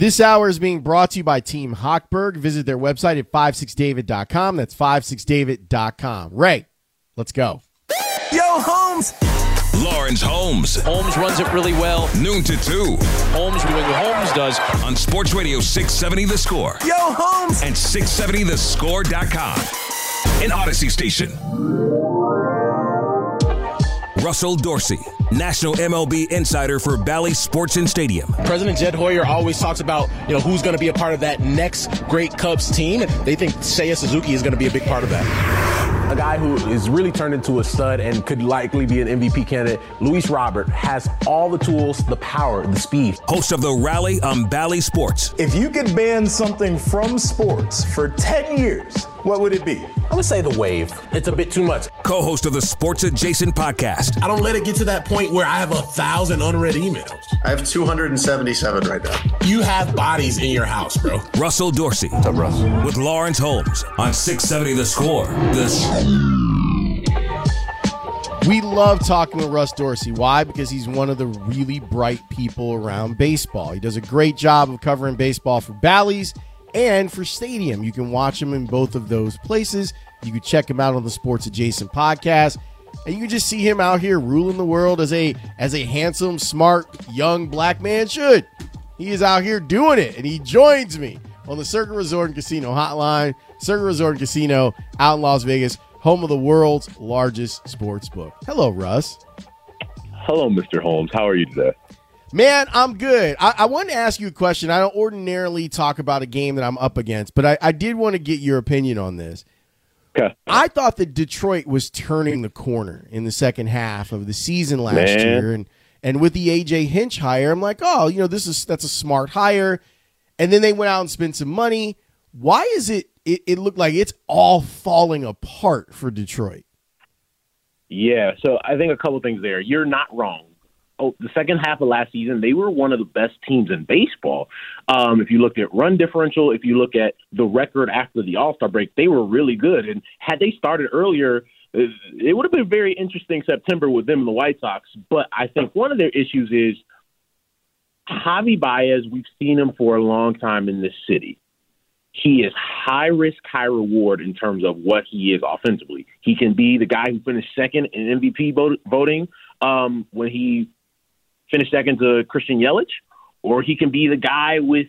This hour is being brought to you by Team Hochberg. Visit their website at 56david.com. That's 56david.com. Ray, let's go. Yo, Holmes! Lawrence Holmes. Holmes runs it really well. Noon to 2 Holmes doing what Holmes does. on Sports Radio 670 The Score Yo, Holmes! and 670thescore.com. An Audacy station. Russell Dorsey, National MLB insider for Bally Sports and Stadium. President Jed Hoyer always talks about, you know, who's going to be a part of that next great Cubs team. And they think Seiya Suzuki is going to be a big part of that. A guy who is really turned into a stud and could likely be an MVP candidate, Luis Robert, has all the tools, the power, the speed. Host of the Rally on Bally Sports. If you could ban something from sports for 10 years, what would it be? I'm gonna say the wave. It's a bit too much. Co host of the Sports Adjacent podcast. I don't let it get to that point where I have a thousand unread emails. I have 277 right now. You have bodies in your house, bro. Russell Dorsey. What's up, Russ? With Lawrence Holmes on 670 The Score. The Score. We love talking with Russ Dorsey. Why? Because he's one of the really bright people around baseball. He does a great job of covering baseball for Bally's and for Stadium. You can watch him in both of those places. You can check him out on the Sports Adjacent podcast. And you can just see him out here ruling the world as a as a handsome, smart, young black man should. He is out here doing it, and he joins me on the Circa Resort and Casino hotline. Circa Resort and Casino out in Las Vegas, home of the world's largest sports book. Hello, Russ. Hello, Mr. Holmes. How are you today? Man, I'm good. I, I wanted to ask you a question. I don't ordinarily talk about a game that I'm up against, but I, I did want to get your opinion on this. Okay. I thought that Detroit was turning the corner in the second half of the season last Man. year, and and with the AJ Hinch hire, I'm like, oh, you know, this is that's a smart hire. And then they went out and spent some money. Why is it? It, it looked like it's all falling apart for Detroit. Yeah, so I think a couple things there. You're not wrong. Oh, the second half of last season, they were one of the best teams in baseball. Um, if you look at run differential, if you look at the record after the All Star break, they were really good. And had they started earlier, uh, it would have been a very interesting September with them and the White Sox. But I think one of their issues is Javi Baez. We've seen him for a long time in this city. He is high risk, high reward in terms of what he is offensively. He can be the guy who finished second in MVP voting um, when he finished second to Christian Yelich, or he can be the guy with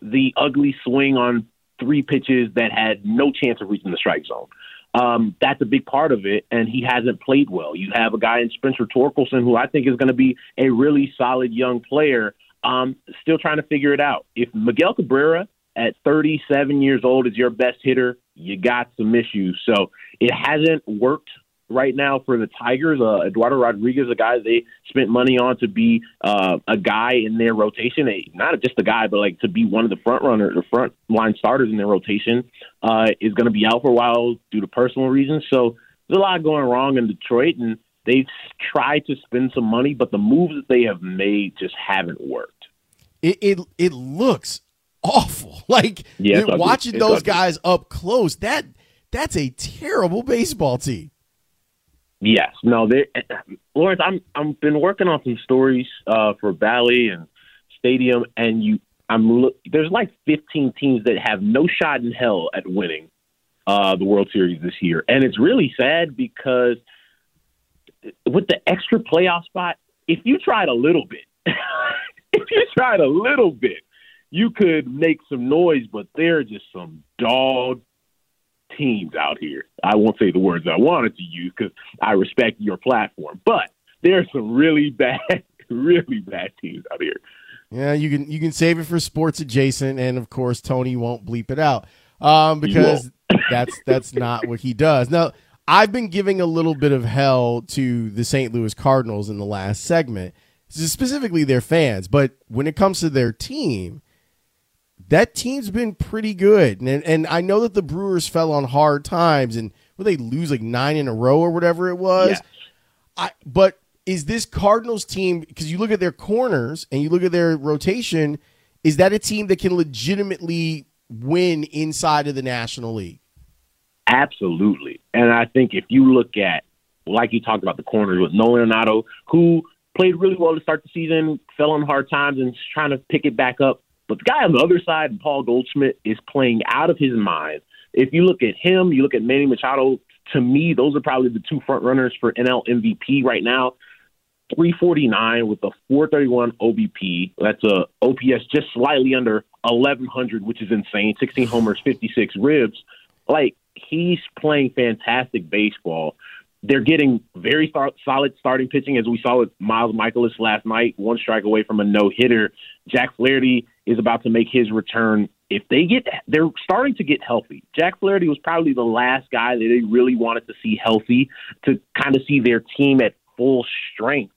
the ugly swing on three pitches that had no chance of reaching the strike zone. Um, that's a big part of it, and he hasn't played well. You have a guy in Spencer Torkelson who I think is going to be a really solid young player, um, still trying to figure it out. If Miguel Cabrera at 37 years old is your best hitter, you got some issues. So it hasn't worked right now for the Tigers. Uh, Eduardo Rodriguez, a guy they spent money on to be uh, a guy in their rotation, a, not just a guy, but like to be one of the front runner, the front line starters in their rotation, uh, is going to be out for a while due to personal reasons. So there's a lot going wrong in Detroit, and they've tried to spend some money, but the moves that they have made just haven't worked. It it, it looks awful. Like Yeah, watching those ugly. guys up close. That that's a terrible baseball team. Yes, no, they Lawrence. I'm I'm been working on some stories uh, for Bally and Stadium, and you, I'm. There's like 15 teams that have no shot in hell at winning uh, the World Series this year, and it's really sad because with the extra playoff spot, if you tried a little bit, if you tried a little bit, you could make some noise. But there are just some dog teams out here. I won't say the words I wanted to use because I respect your platform, but there are some really bad, really bad teams out here. Yeah, you can you can save it for sports adjacent, and of course Tony won't bleep it out um, because that's that's not what he does. Now I've been giving a little bit of hell to the St. Louis Cardinals in the last segment, specifically their fans, but when it comes to their team, that team's been pretty good, and and I know that the Brewers fell on hard times, and will they lose like nine in a row or whatever it was. Yes. I but is this Cardinals team because you look at their corners and you look at their rotation, is that a team that can legitimately win inside of the National League? Absolutely. And I think if you look at, like you talked about the corners with Nolan Arenado, who played really well to start the season, fell on hard times and is trying to pick it back up. But the guy on the other side, Paul Goldschmidt, is playing out of his mind. If you look at him, you look at Manny Machado. To me, those are probably the two front runners for NL MVP right now. 349 with a 431 OBP. That's a OPS just slightly under 1100, which is insane. 16 homers, 56 ribs. Like he's playing fantastic baseball. They're getting very solid starting pitching, as we saw with Miles Mikolas last night, one strike away from a no hitter. Jack Flaherty is about to make his return. If they get, they're starting to get healthy. Jack Flaherty was probably the last guy that they really wanted to see healthy to kind of see their team at full strength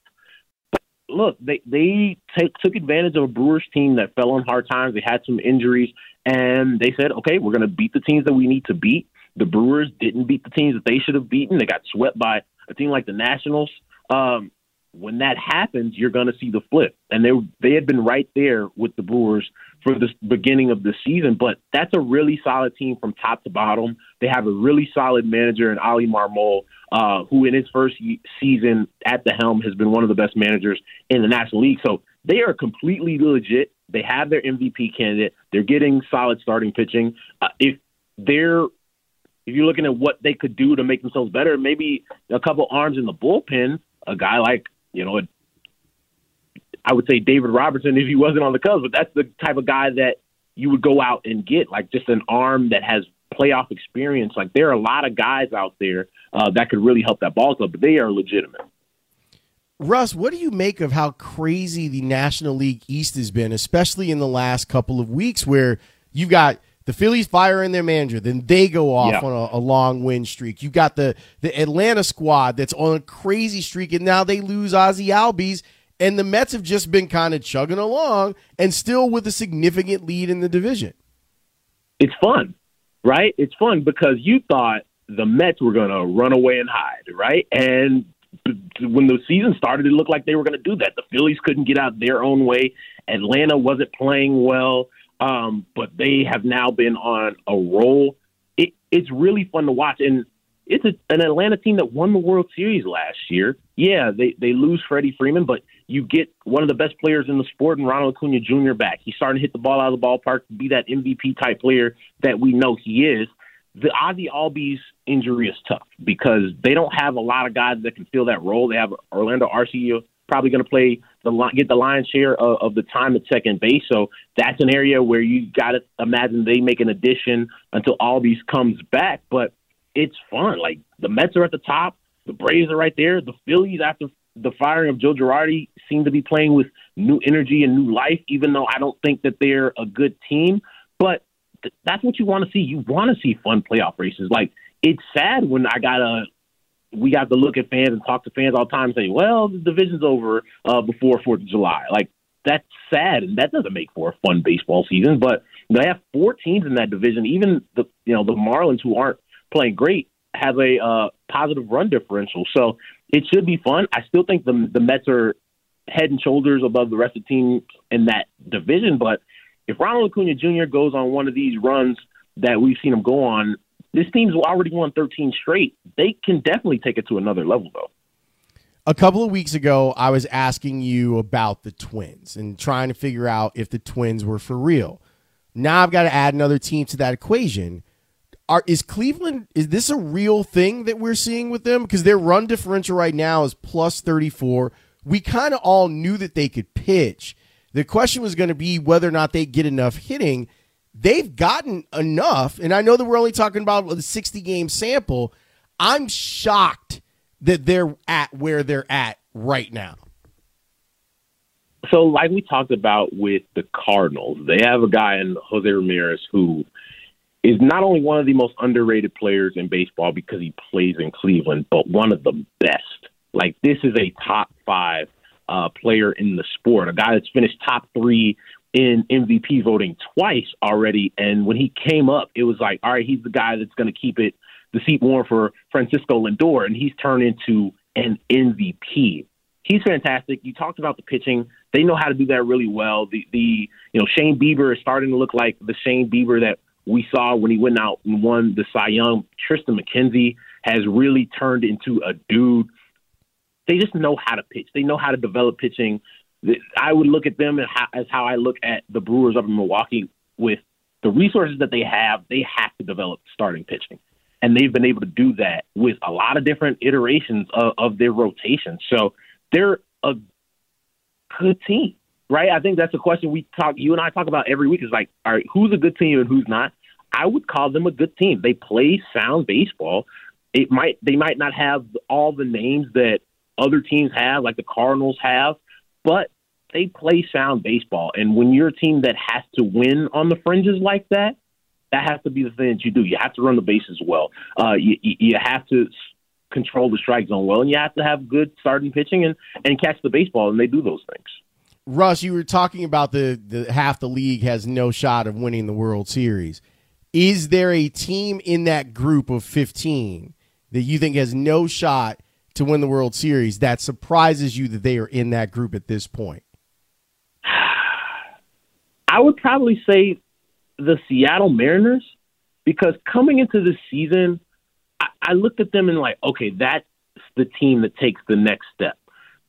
But look, they they take, took advantage of a Brewers team that fell on hard times. They had some injuries, and they said, okay, we're going to beat the teams that we need to beat. The Brewers didn't beat the teams that they should have beaten. They got swept by a team like the Nationals. Um, when that happens, you're going to see the flip. And they they had been right there with the Brewers for the beginning of the season, but that's a really solid team from top to bottom. They have a really solid manager in Oli Marmol, uh, who in his first season at the helm has been one of the best managers in the National League. So they are completely legit. They have their MVP candidate. They're getting solid starting pitching. Uh, if they're if you're looking at what they could do to make themselves better, maybe a couple arms in the bullpen, a guy like you know, I would say David Robertson if he wasn't on the Cubs, but that's the type of guy that you would go out and get, like just an arm that has playoff experience. Like there are a lot of guys out there uh, that could really help that ball club, but they are legitimate. Russ, what do you make of how crazy the National League East has been, especially in the last couple of weeks, where you've got the Phillies firing their manager, then they go off yeah. on a, a, long win streak. You got the the Atlanta squad that's on a crazy streak, and now they lose Ozzie Albies, and the Mets have just been kind of chugging along and still with a significant lead in the division. It's fun, right? It's fun because you thought the Mets were going to run away and hide, right? And when the season started, it looked like they were going to do that. The Phillies couldn't get out their own way. Atlanta wasn't playing well um, but they have now been on a roll. It, it's really fun to watch, and it's a, an Atlanta team that won the World Series last year. Yeah, they they lose Freddie Freeman, but you get one of the best players in the sport, and Ronald Acuna Jr. back. He's starting to hit the ball out of the ballpark, be that MVP type player that we know he is. The Ozzie Albies injury is tough because they don't have a lot of guys that can fill that role. They have Orlando Arcia probably going to play the get the lion's share of, of the time at second base. So that's an area where you got to imagine they make an addition until Albies comes back. But it's fun. Like the Mets are at the top, the Braves are right there. The Phillies after the firing of Joe Girardi seem to be playing with new energy and new life. Even though I don't think that they're a good team, but th- that's what you want to see. You want to see fun playoff races. Like it's sad when I gotta we got to look at fans and talk to fans all the time and say, well, the division's over uh, before Fourth of July. Like that's sad, and that doesn't make for a fun baseball season. But they have four teams in that division. Even the you know the Marlins, who aren't playing great, have a uh, positive run differential. So it should be fun. I still think the the Mets are head and shoulders above the rest of the teams in that division. But if Ronald Acuna Jr. goes on one of these runs that we've seen him go on, this team's already won 13 straight. They can definitely take it to another level, though. A couple of weeks ago, I was asking you about the Twins and trying to figure out if the Twins were for real. Now I've got to add another team to that equation. Are is Cleveland is this a real thing that we're seeing with them because their run differential right now is plus 34. We kind of all knew that they could pitch. The question was going to be whether or not they get enough hitting they've gotten enough, and I know that we're only talking about a 60 game sample. I'm shocked that they're at where they're at right now. So, like we talked about with the Cardinals, they have a guy in Jose Ramirez who is not only one of the most underrated players in baseball because he plays in Cleveland, but one of the best. Like, this is a top five uh, player in the sport, a guy that's finished top three in MVP voting twice already. And when he came up, it was like, all right, he's the guy that's going to keep it the seat warm for Francisco Lindor, and he's turned into an MVP. He's fantastic. You talked about the pitching; they know how to do that really well. The the you know Shane Bieber is starting to look like the Shane Bieber that we saw when he went out and won the Cy Young. Triston McKenzie has really turned into a dude. They just know how to pitch. They know how to develop pitching I would look at them as how, I look at the Brewers up in Milwaukee with the resources that they have. They have to develop starting pitching, and they've been able to do that with a lot of different iterations of, of their rotation. So they're a good team, right? I think that's a question we talk. You and I talk about every week. Is like, all right, who's a good team and who's not? I would call them a good team. They play sound baseball. It might they might not have all the names that other teams have, like the Cardinals have, but they play sound baseball. And when you're a team that has to win on the fringes like that, that has to be the thing that you do. You have to run the bases well. Uh, you, you have to control the strike zone well, and you have to have good starting pitching and, and catch the baseball, and they do those things. Russ, you were talking about the, the half the league has no shot of winning the World Series. Is there a team in that group of 15 that you think has no shot to win the World Series that surprises you that they are in that group at this point? I would probably say the Seattle Mariners because coming into the season, I, I looked at them and like, okay, that's the team that takes the next step.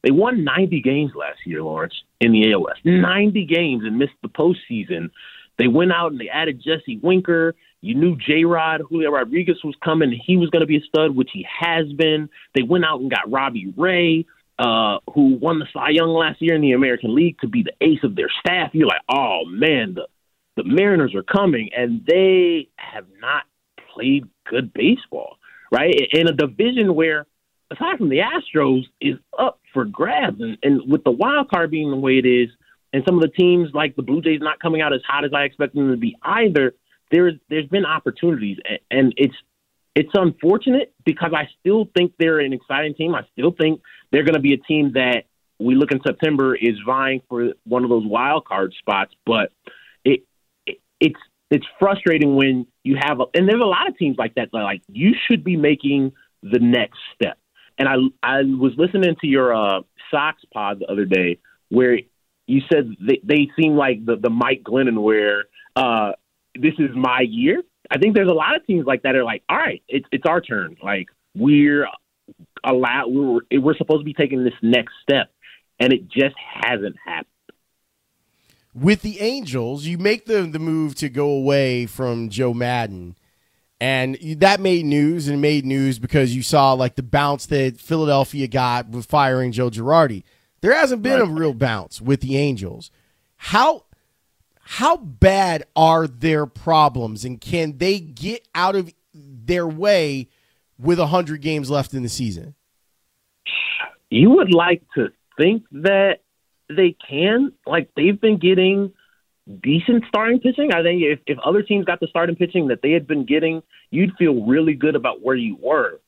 They won 90 games last year, Lawrence, in the ALS. Mm-hmm. 90 games and missed the postseason. They went out and they added Jesse Winker. You knew J Rod, Julio Rodriguez was coming. He was going to be a stud, which he has been. They went out and got Robbie Ray, uh, who won the Cy Young last year in the American League, to be the ace of their staff. You're like, oh man, the the Mariners are coming, and they have not played good baseball, right? In a division where, aside from the Astros, is up for grabs, and, and with the wild card being the way it is, and some of the teams like the Blue Jays not coming out as hot as I expect them to be either there's there's been opportunities, and, and it's it's unfortunate because I still think they're an exciting team. I still think they're going to be a team that we look in September is vying for one of those wild card spots. But it, it it's it's frustrating when you have a, and there's a lot of teams like that. That like you should be making the next step. And I I was listening to your uh, Sox pod the other day where you said they, they seem like the the Mike Glennon where uh, this is my year. I think there's a lot of teams like that are like, all right, it's it's our turn. Like we're allowed, we're we're supposed to be taking this next step, and it just hasn't happened. With the Angels, you make the the move to go away from Joe Maddon. And that made news and made news because you saw like the bounce that Philadelphia got with firing Joe Girardi. There hasn't been right. a real bounce with the Angels. How how bad are their problems and can they get out of their way with 100 games left in the season? You would like to think that they can. Like they've been getting decent starting pitching. I think if, if other teams got the starting pitching that they had been getting, you'd feel really good about where you were.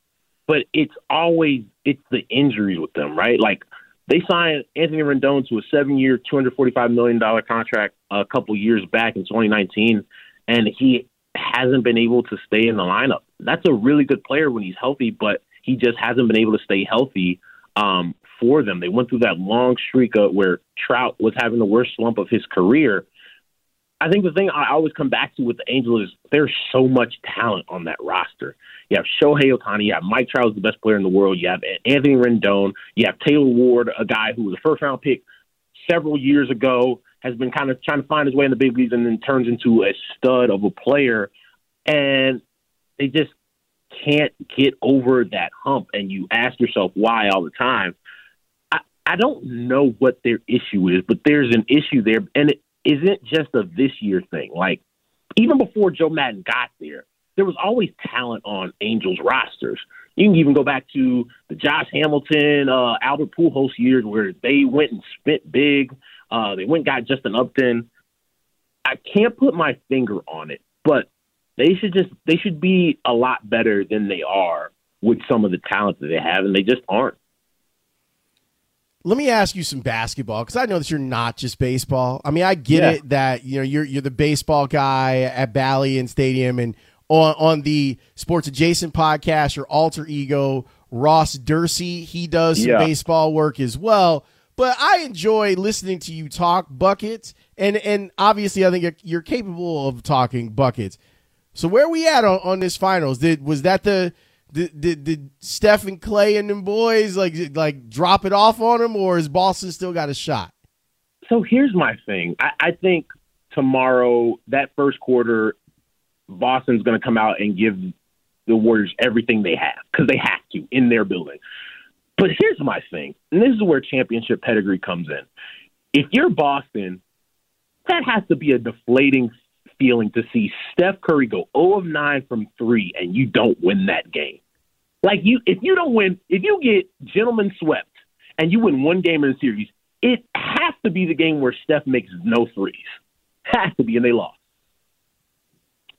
But it's always it's the injuries with them, right? Like they signed Anthony Rendon to a seven-year, two hundred forty-five million dollar contract a couple years back in 2019, and he hasn't been able to stay in the lineup. That's a really good player when he's healthy, but he just hasn't been able to stay healthy um, for them. They went through that long streak of where Trout was having the worst slump of his career. I think the thing I always come back to with the Angels is there's so much talent on that roster. You have Shohei Ohtani, you have Mike Trout, the best player in the world. You have Anthony Rendon, you have Taylor Ward, a guy who was a first round pick several years ago, has been kind of trying to find his way in the big leagues, and then turns into a stud of a player. And they just can't get over that hump. And you ask yourself why all the time. I, I don't know what their issue is, but there's an issue there, and it isn't just a this year thing. Like even before Joe Maddon got there, there was always talent on Angels rosters. You can even go back to the Josh Hamilton, uh, Albert Pujols years where they went and spent big. Uh, they went and got Justin Upton. I can't put my finger on it, but they should just they should be a lot better than they are with some of the talent that they have, and they just aren't. Let me ask you some basketball because I know that you're not just baseball. I mean, I get yeah. it that you know you're you're the baseball guy at Bally and Stadium, and on on the Sports Adjacent podcast, your alter ego Ross Dursey, he does some yeah. baseball work as well. But I enjoy listening to you talk buckets, and and obviously I think you're capable of talking buckets. So where we at on, on this finals? Did was that the did, did, did Steph and Clay and them boys like like drop it off on him, or is Boston still got a shot? So here's my thing. I, I think tomorrow, that first quarter, Boston's going to come out and give the Warriors everything they have because they have to in their building. But here's my thing, and this is where championship pedigree comes in. If you're Boston, that has to be a deflating feeling to see Steph Curry go 0 of 9 from three and you don't win that game. Like you, if you don't win, if you get gentlemen swept and you win one game in the series, it has to be the game where Steph makes no threes. Has to be, and they lost.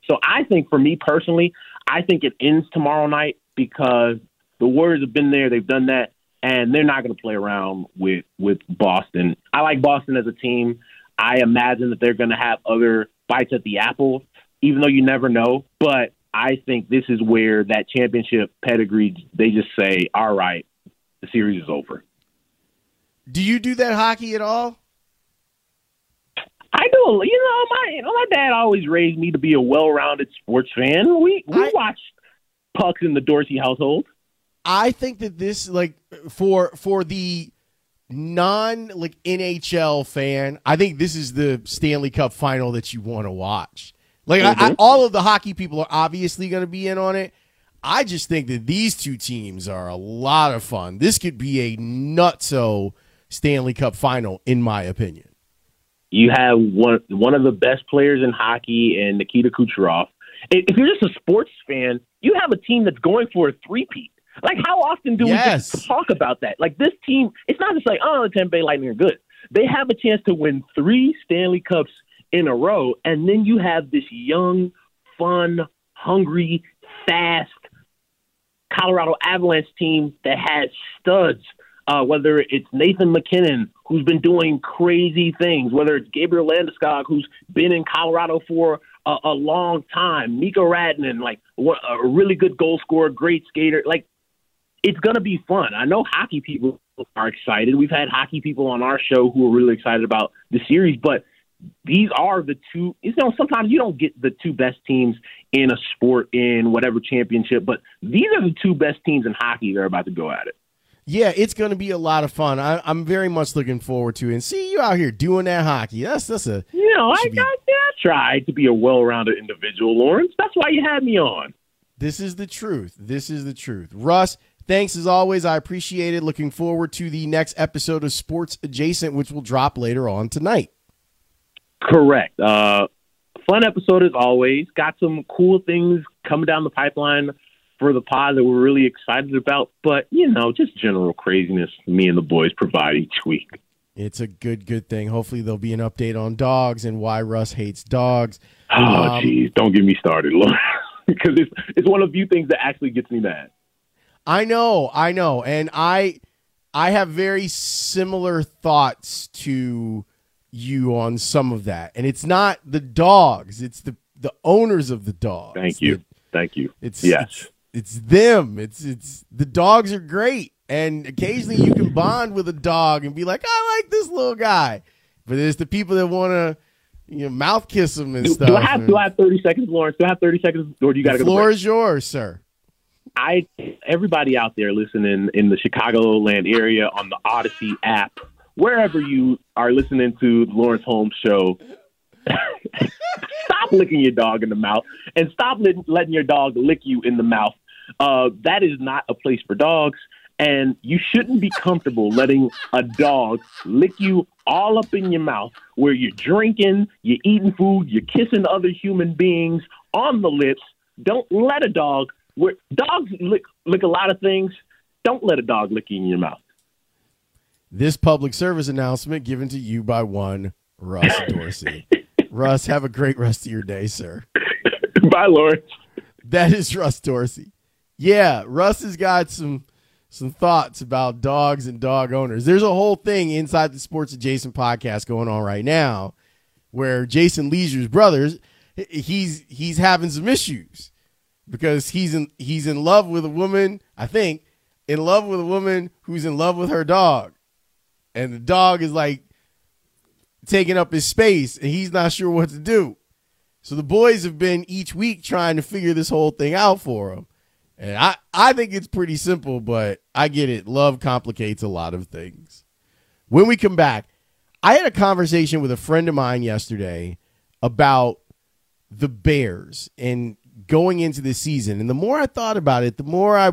So I think for me personally, I think it ends tomorrow night because the Warriors have been there, they've done that, and they're not going to play around with with Boston. I like Boston as a team. I imagine that they're going to have other bites at the apple, even though you never know. But I think this is where that championship pedigree, they just say, all right, the series is over. Do you do that hockey at all? I do. You know, my you know, my dad always raised me to be a well-rounded sports fan. We we I, watch pucks in the Dorsey household. I think that this like for for the non like NHL fan, I think this is the Stanley Cup final that you want to watch. Like mm-hmm. I, I, mm-hmm. all of the hockey people are obviously going to be in on it. I just think that these two teams are a lot of fun. This could be a nutso Stanley Cup final, in my opinion. You have one one of the best players in hockey, and Nikita Kucherov. If you're just a sports fan, you have a team that's going for a three-peat. Like, how often do yes. we just talk about that? Like, this team, it's not just like, oh, the Tampa Bay Lightning are good. They have a chance to win three Stanley Cups in a row, and then you have this young, fun, hungry, fast Colorado Avalanche team that has studs. Uh, whether it's Nathan MacKinnon, who's been doing crazy things, whether it's Gabriel Landeskog, who's been in Colorado for a, a long time, Mikko Rantanen, like a really good goal scorer, great skater. Like it's going to be fun. I know hockey people are excited. We've had hockey people on our show who are really excited about the series, but these are the two. You know, sometimes you don't get the two best teams in a sport in whatever championship, but these are the two best teams in hockey. They're about to go at it. Yeah, it's going to be a lot of fun. I, am very much looking forward to it. And see you out here doing that hockey. That's that's a you know I got be... I tried to be a well-rounded individual, Lawrence. That's why you had me on. This is the truth. This is the truth, Russ. Thanks as always. I appreciate it. Looking forward to the next episode of Sports Adjacent, which will drop later on tonight. Correct. Uh, fun episode as always. Got some cool things coming down the pipeline for the pod that we're really excited about. But, you know, just general craziness me and the boys provide each week. It's a good, good thing. Hopefully, there'll be an update on dogs and why Russ hates dogs. Oh, jeez. Um, Don't get me started, Lord. because it's, it's one of the few things that actually gets me mad. I know, I know, and I I have very similar thoughts to you on some of that. And it's not the dogs, it's the the owners of the dogs. Thank you. The, Thank you. It's yes. It's, it's them. It's it's the dogs are great. And occasionally you can bond with a dog and be like, I like this little guy. But there's the people that want to you know, mouth kiss them and do, stuff. Do I have do I have thirty seconds, Lawrence? Do I have thirty seconds, or do you got to go? The floor is yours, sir. I everybody out there listening in the Chicagoland area on the Audacy app, wherever you are listening to the Lawrence Holmes show, stop licking your dog in the mouth and stop letting your dog lick you in the mouth. Uh, that is not a place for dogs, and you shouldn't be comfortable letting a dog lick you all up in your mouth where you're drinking, you're eating food, you're kissing other human beings on the lips. Don't let a dog where dogs lick lick a lot of things. Don't let a dog lick you in your mouth. This public service announcement given to you by one Russ Dorsey. Russ, have a great rest of your day, sir. Bye, Lawrence. That is Russ Dorsey. Yeah, Russ has got some some thoughts about dogs and dog owners. There's a whole thing inside the Sports Adjacent podcast going on right now where Jason Lieser's brothers he's he's having some issues because he's in he's in love with a woman, I think, in love with a woman who's in love with her dog. And the dog is like taking up his space and he's not sure what to do. So the boys have been each week trying to figure this whole thing out for him. And I, I think it's pretty simple, but I get it. Love complicates a lot of things. When we come back, I had a conversation with a friend of mine yesterday about the Bears and going into the season. And the more I thought about it, the more I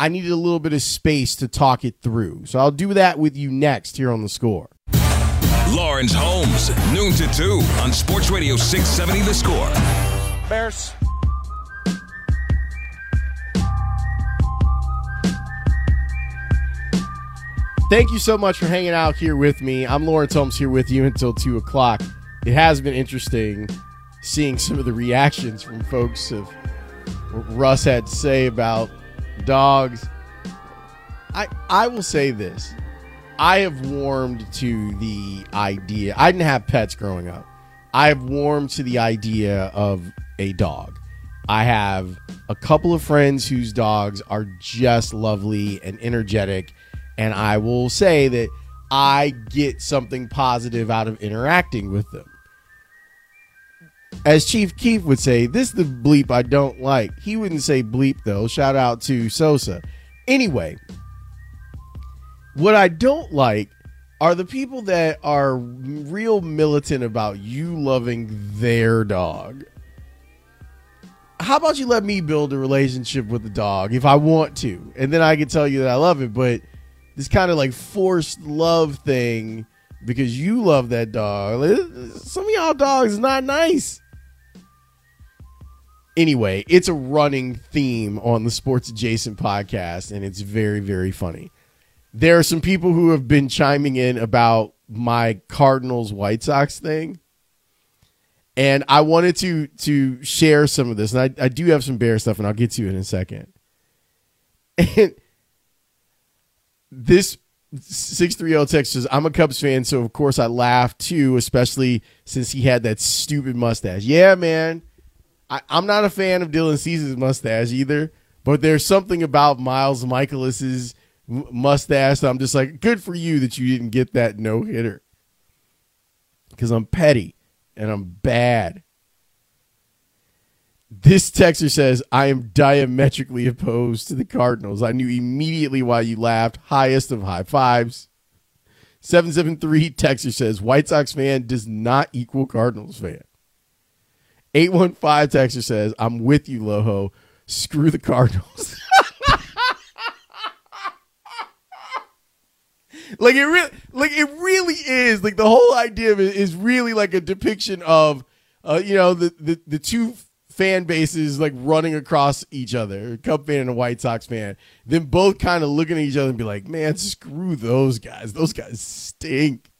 I needed a little bit of space to talk it through. So I'll do that with you next here on the score. Lawrence Holmes, noon to 2 on Sports Radio 670 The Score. Bears. Thank you so much for hanging out here with me. I'm Lawrence Holmes here with you until 2 o'clock. It has been interesting seeing some of the reactions from folks of what Russ had to say about dogs. I I will say this. I have warmed to the idea. I didn't have pets growing up. I have warmed to the idea of a dog. I have a couple of friends whose dogs are just lovely and energetic and I will say that I get something positive out of interacting with them. As Chief Keef would say, this is the bleep I don't like. He wouldn't say bleep though. Shout out to Sosa. Anyway, what I don't like are the people that are real militant about you loving their dog. How about you let me build a relationship with the dog if I want to, and then I can tell you that I love it, but this kind of like forced love thing because you love that dog. Some of y'all dogs not nice. Anyway, it's a running theme on the Sports Adjacent podcast, and it's very, very funny. There are some people who have been chiming in about my Cardinals White Sox thing. And I wanted to to share some of this. And I, I do have some bear stuff, and I'll get to it in a second. And this 630 text says, I'm a Cubs fan, so of course I laughed too, especially since he had that stupid mustache. Yeah, man. I, am not a fan of Dylan Cease's mustache either, but there's something about Miles Mikolas's mustache I'm just like, good for you that you didn't get that no hitter. Because I'm petty and I'm bad. This texter says, I am diametrically opposed to the Cardinals. I knew immediately why you laughed. Highest of high fives. 773 texter says, White Sox fan does not equal Cardinals fan. 815 texter says, I'm with you, Loho. Screw the Cardinals. like it really like it really is like the whole idea of it is really like a depiction of uh, you know the, the the two fan bases like running across each other, a fan and a White Sox fan, then both kind of looking at each other and be like, man, screw those guys. Those guys stink.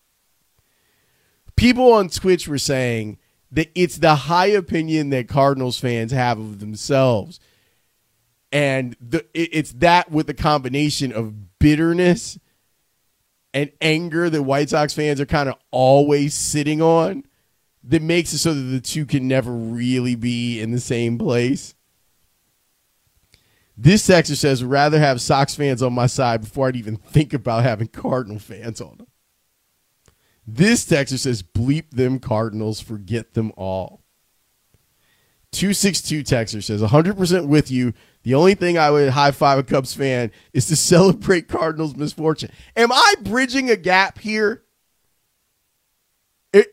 People on Twitch were saying it's the high opinion that Cardinals fans have of themselves. And the, it's that with the combination of bitterness and anger that White Sox fans are kind of always sitting on that makes it so that the two can never really be in the same place. This texter says, rather have Sox fans on my side before I'd even think about having Cardinal fans on them. This texter says, bleep them Cardinals, forget them all. 262 texter says, 100% with you. The only thing I would high five a Cubs fan is to celebrate Cardinals' misfortune. Am I bridging a gap here? It,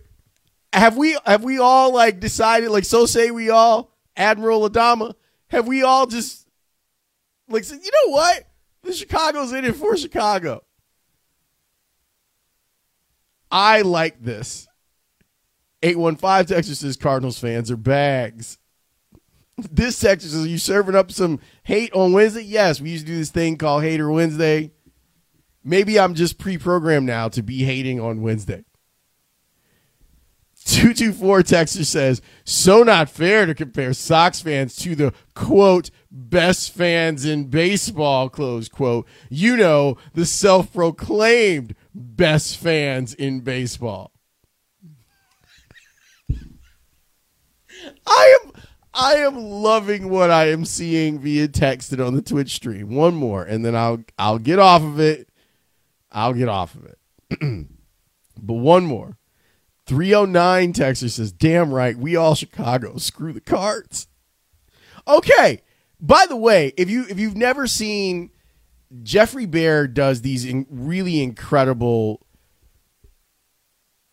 have we have we all like decided like so say we all Admiral Adama have we all just like said you know what the Chicago's in it for Chicago I like this. 815 Texas says Cardinals fans are bags. This Texas says you serving up some hate on Wednesday? Yes we used to do this thing called Hater Wednesday. Maybe I'm just pre-programmed now to be hating on Wednesday. 224 Texas says, so not fair to compare Sox fans to the quote, best fans in baseball, close quote. You know, the self proclaimed best fans in baseball. I am I am loving what I am seeing via text and on the Twitch stream. One more, and then I'll I'll get off of it. I'll get off of it. but one more. 309 Texas says, damn right, we all Chicago. Screw the cards. Okay. By the way, if you if you've never seen Geoffrey Baer does these in, really incredible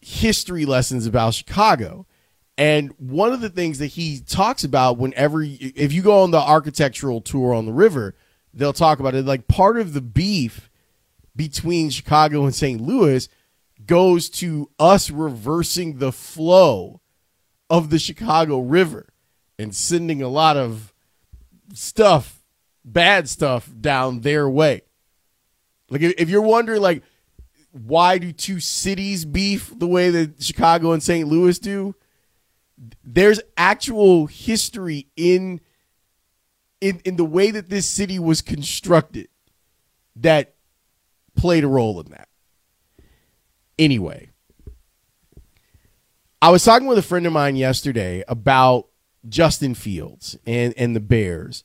history lessons about Chicago. And one of the things that he talks about whenever, if you go on the architectural tour on the river, they'll talk about it. Like part of the beef between Chicago and St. Louis goes to us reversing the flow of the Chicago River and sending a lot of stuff, bad stuff down their way. Like if, you're wondering, like, why do two cities beef the way that Chicago and St. Louis do? There's actual history in in in the way that this city was constructed that played a role in that. Anyway, I was talking with a friend of mine yesterday about Justin Fields and and the Bears.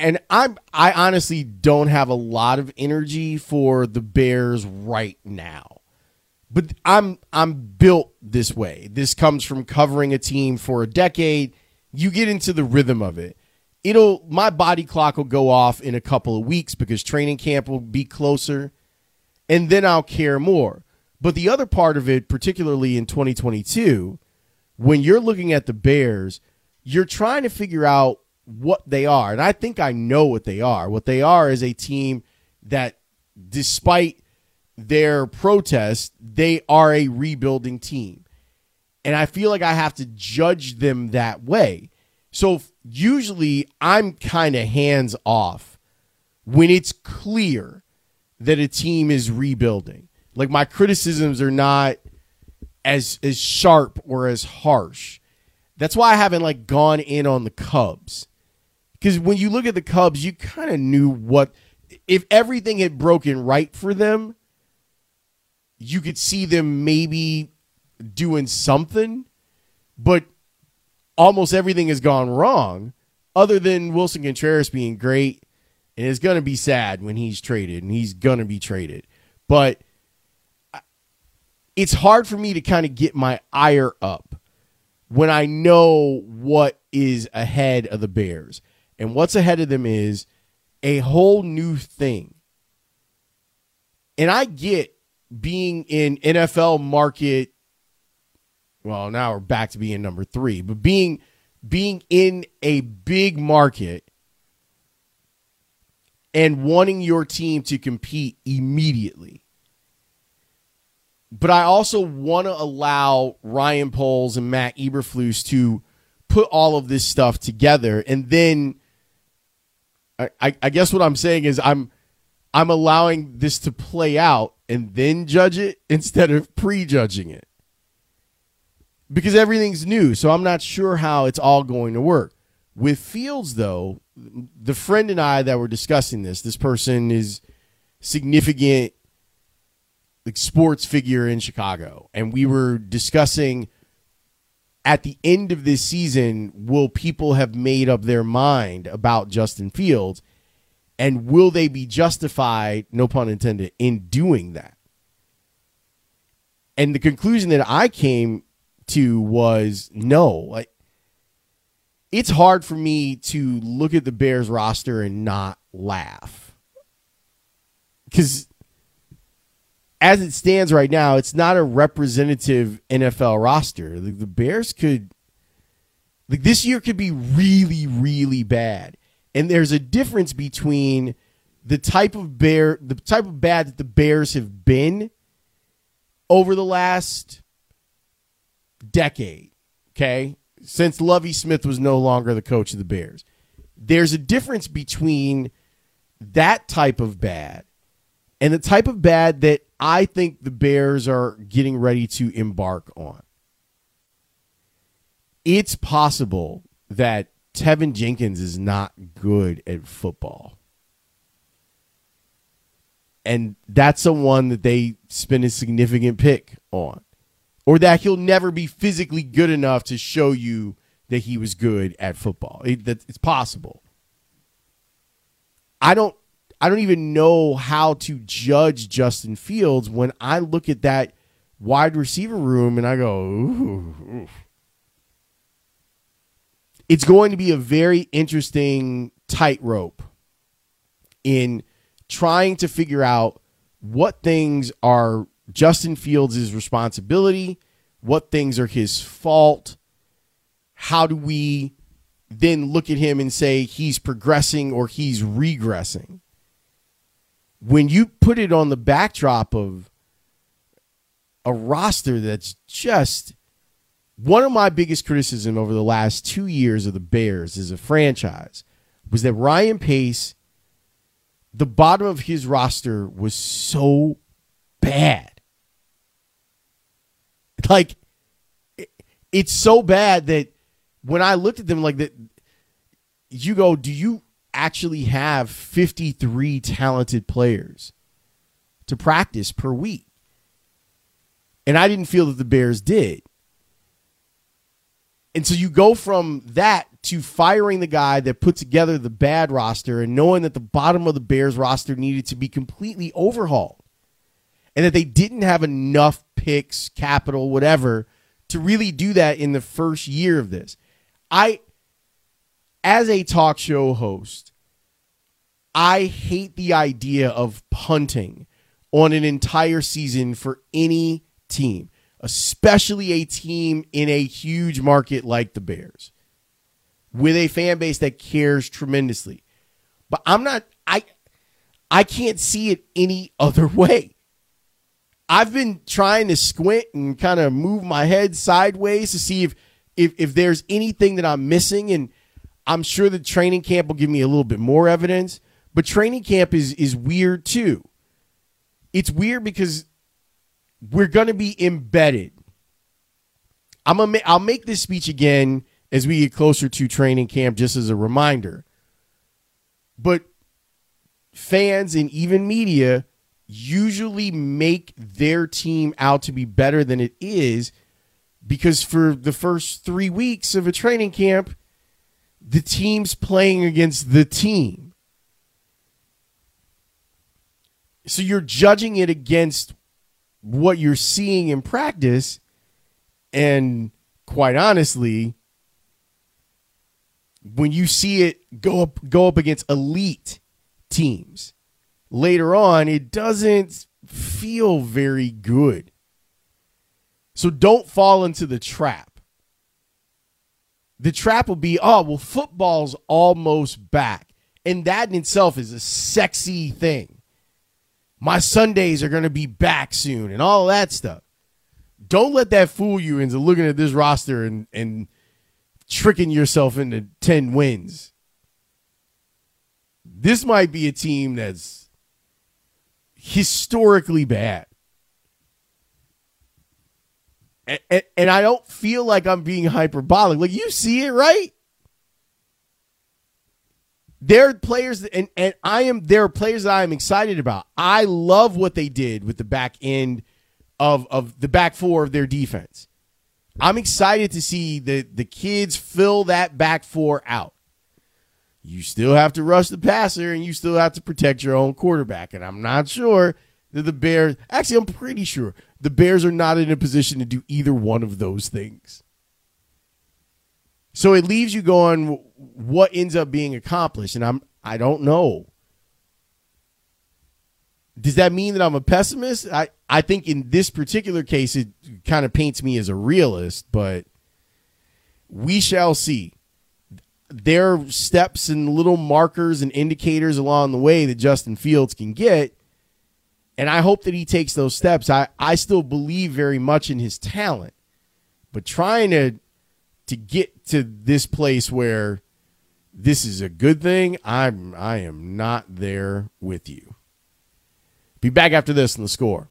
And I'm I honestly don't have a lot of energy for the Bears right now. But I'm I'm built this way. This comes from covering a team for a decade. You get into the rhythm of it. It'll my body clock will go off in a couple of weeks because training camp will be closer and then I'll care more. But the other part of it, particularly in 2022, when you're looking at the Bears, you're trying to figure out what they are. And I think I know what they are. What they are is a team that, despite their protest, they are a rebuilding team. And I feel like I have to judge them that way. So usually I'm kind of hands off when it's clear that a team is rebuilding. Like my criticisms are not as as sharp or as harsh. That's why I haven't like gone in on the Cubs. Cuz when you look at the Cubs, you kind of knew what if everything had broken right for them, you could see them maybe doing something, but almost everything has gone wrong other than Willson Contreras being great and it's going to be sad when he's traded and he's going to be traded. But it's hard for me to kind of get my ire up when I know what is ahead of the Bears. And what's ahead of them is a whole new thing. And I get being in NFL market well, now we're back to being number 3, but being being in a big market and wanting your team to compete immediately but I also want to allow Ryan Poles and Matt Eberflus to put all of this stuff together, and then I, I, guess what I'm saying is I'm I'm allowing this to play out and then judge it instead of prejudging it because everything's new, so I'm not sure how it's all going to work. With Fields, though, the friend and I that were discussing this, this person is significant like sports figure in Chicago, and we were discussing at the end of this season, will people have made up their mind about Justin Fields, and will they be justified, no pun intended, in doing that? And the conclusion that I came to was no. It's hard for me to look at the Bears roster and not laugh because as it stands right now, it's not a representative NFL roster. The, the Bears could, like, this year could be really, really bad. And there's a difference between the type of bear, the type of bad that the Bears have been over the last decade. Okay, since Lovie Smith was no longer the coach of the Bears, there's a difference between that type of bad and the type of bad that I think the Bears are getting ready to embark on. It's possible that Teven Jenkins is not good at football. And that's the one that they spend a significant pick on. Or that he'll never be physically good enough to show you that he was good at football. It, that, it's possible. I don't I don't even know how to judge Justin Fields when I look at that wide receiver room and I go, ooh. It's going to be a very interesting tightrope in trying to figure out what things are Justin Fields' responsibility, what things are his fault, how do we then look at him and say he's progressing or he's regressing? When you put it on the backdrop of a roster that's just one of my biggest criticism over the last two years of the Bears as a franchise was that Ryan Pace, the bottom of his roster was so bad. Like, it's so bad that when I looked at them like that, you go, do you actually have 53 talented players to practice per week? And I didn't feel that the Bears did. And so you go from that to firing the guy that put together the bad roster and knowing that the bottom of the Bears roster needed to be completely overhauled and that they didn't have enough picks, capital, whatever to really do that in the first year of this. I as a talk show host, I hate the idea of punting on an entire season for any team especially a team in a huge market like the Bears with a fan base that cares tremendously. But I'm not I I can't see it any other way. I've been trying to squint and kind of move my head sideways to see if if if there's anything that I'm missing and I'm sure the training camp will give me a little bit more evidence, but training camp is is weird too. It's weird because we're going to be embedded. I'm gonna I'll make this speech again as we get closer to training camp, just as a reminder. But fans and even media usually make their team out to be better than it is because for the first three weeks of a training camp, the team's playing against the team. So you're judging it against what you're seeing in practice and quite honestly when you see it go up go up against elite teams later on it doesn't feel very good so don't fall into the trap the trap will be oh well football's almost back and that in itself is a sexy thing my Sundays are going to be back soon and all that stuff. Don't let that fool you into looking at this roster and, and tricking yourself into 10 wins. This might be a team that's historically bad. And, and, I don't feel like I'm being hyperbolic. Like, you see it, right? There are players, and, and I am there are players that I am excited about. I love what they did with the back end of of the back four of their defense. I'm excited to see the the kids fill that back four out. You still have to rush the passer, and you still have to protect your own quarterback. And I'm not sure that the Bears. Actually, I'm pretty sure the Bears are not in a position to do either one of those things. So it leaves you going, what ends up being accomplished? And I'm I don't know. Does that mean that I'm a pessimist? I, I think in this particular case it kind of paints me as a realist, but we shall see. There are steps and little markers and indicators along the way that Justin Fields can get. And I hope that he takes those steps. I, I still believe very much in his talent. But trying to to get to this place where this is a good thing, I'm I am not there with you. Be back after this in the score.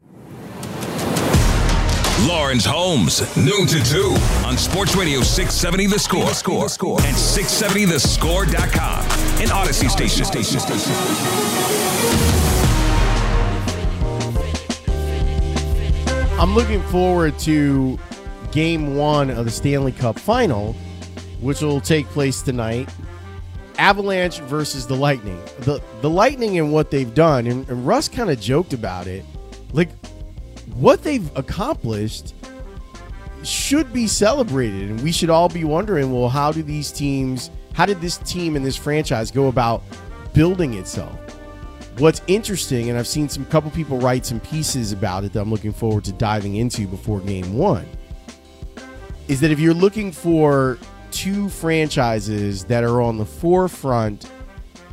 Lawrence Holmes, noon to 2 on Sports Radio 670 The Score, the score, the score. and 670thescore.com. An Audacy station. station, station. I'm looking forward to game one of the Stanley Cup final, which will take place tonight. Avalanche versus the Lightning. The the Lightning and what they've done, and, and Russ kind of joked about it. Like what they've accomplished should be celebrated, and we should all be wondering, well, how do these teams, how did this team and this franchise go about building itself? What's interesting, and I've seen some couple people write some pieces about it that I'm looking forward to diving into before game one, is that if you're looking for two franchises that are on the forefront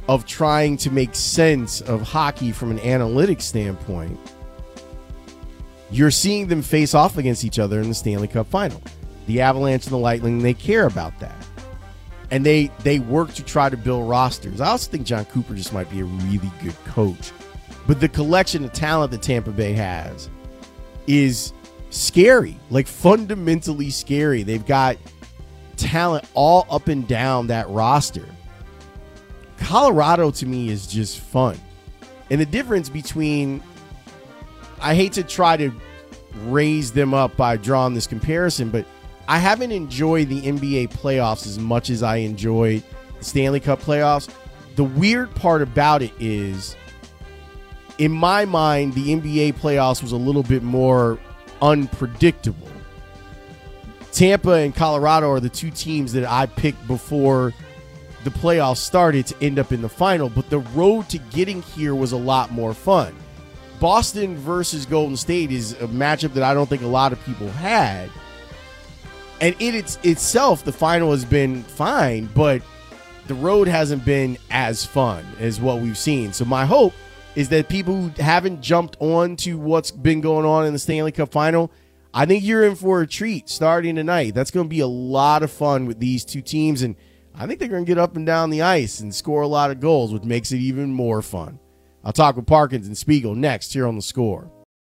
of trying to make sense of hockey from an analytics standpoint, you're seeing them face off against each other in the Stanley Cup final. The Avalanche and the Lightning, they care about that. And they they work to try to build rosters. I also think Jon Cooper just might be a really good coach. But the collection of talent that Tampa Bay has is scary, like fundamentally scary. They've got talent all up and down that roster. Colorado to me is just fun. And the difference between I hate to try to raise them up by drawing this comparison, but I haven't enjoyed the NBA playoffs as much as I enjoyed the Stanley Cup playoffs. The weird part about it is, in my mind, the NBA playoffs was a little bit more unpredictable. Tampa and Colorado are the two teams that I picked before the playoffs started to end up in the final, but the road to getting here was a lot more fun. Boston versus Golden State is a matchup that I don't think a lot of people had. And it it's, itself, the final has been fine, but the road hasn't been as fun as what we've seen. So my hope is that people who haven't jumped on to what's been going on in the Stanley Cup final, I think you're in for a treat starting tonight. That's going to be a lot of fun with these two teams, and I think they're going to get up and down the ice and score a lot of goals, which makes it even more fun. I'll talk with Parkins and Spiegel next here on the score.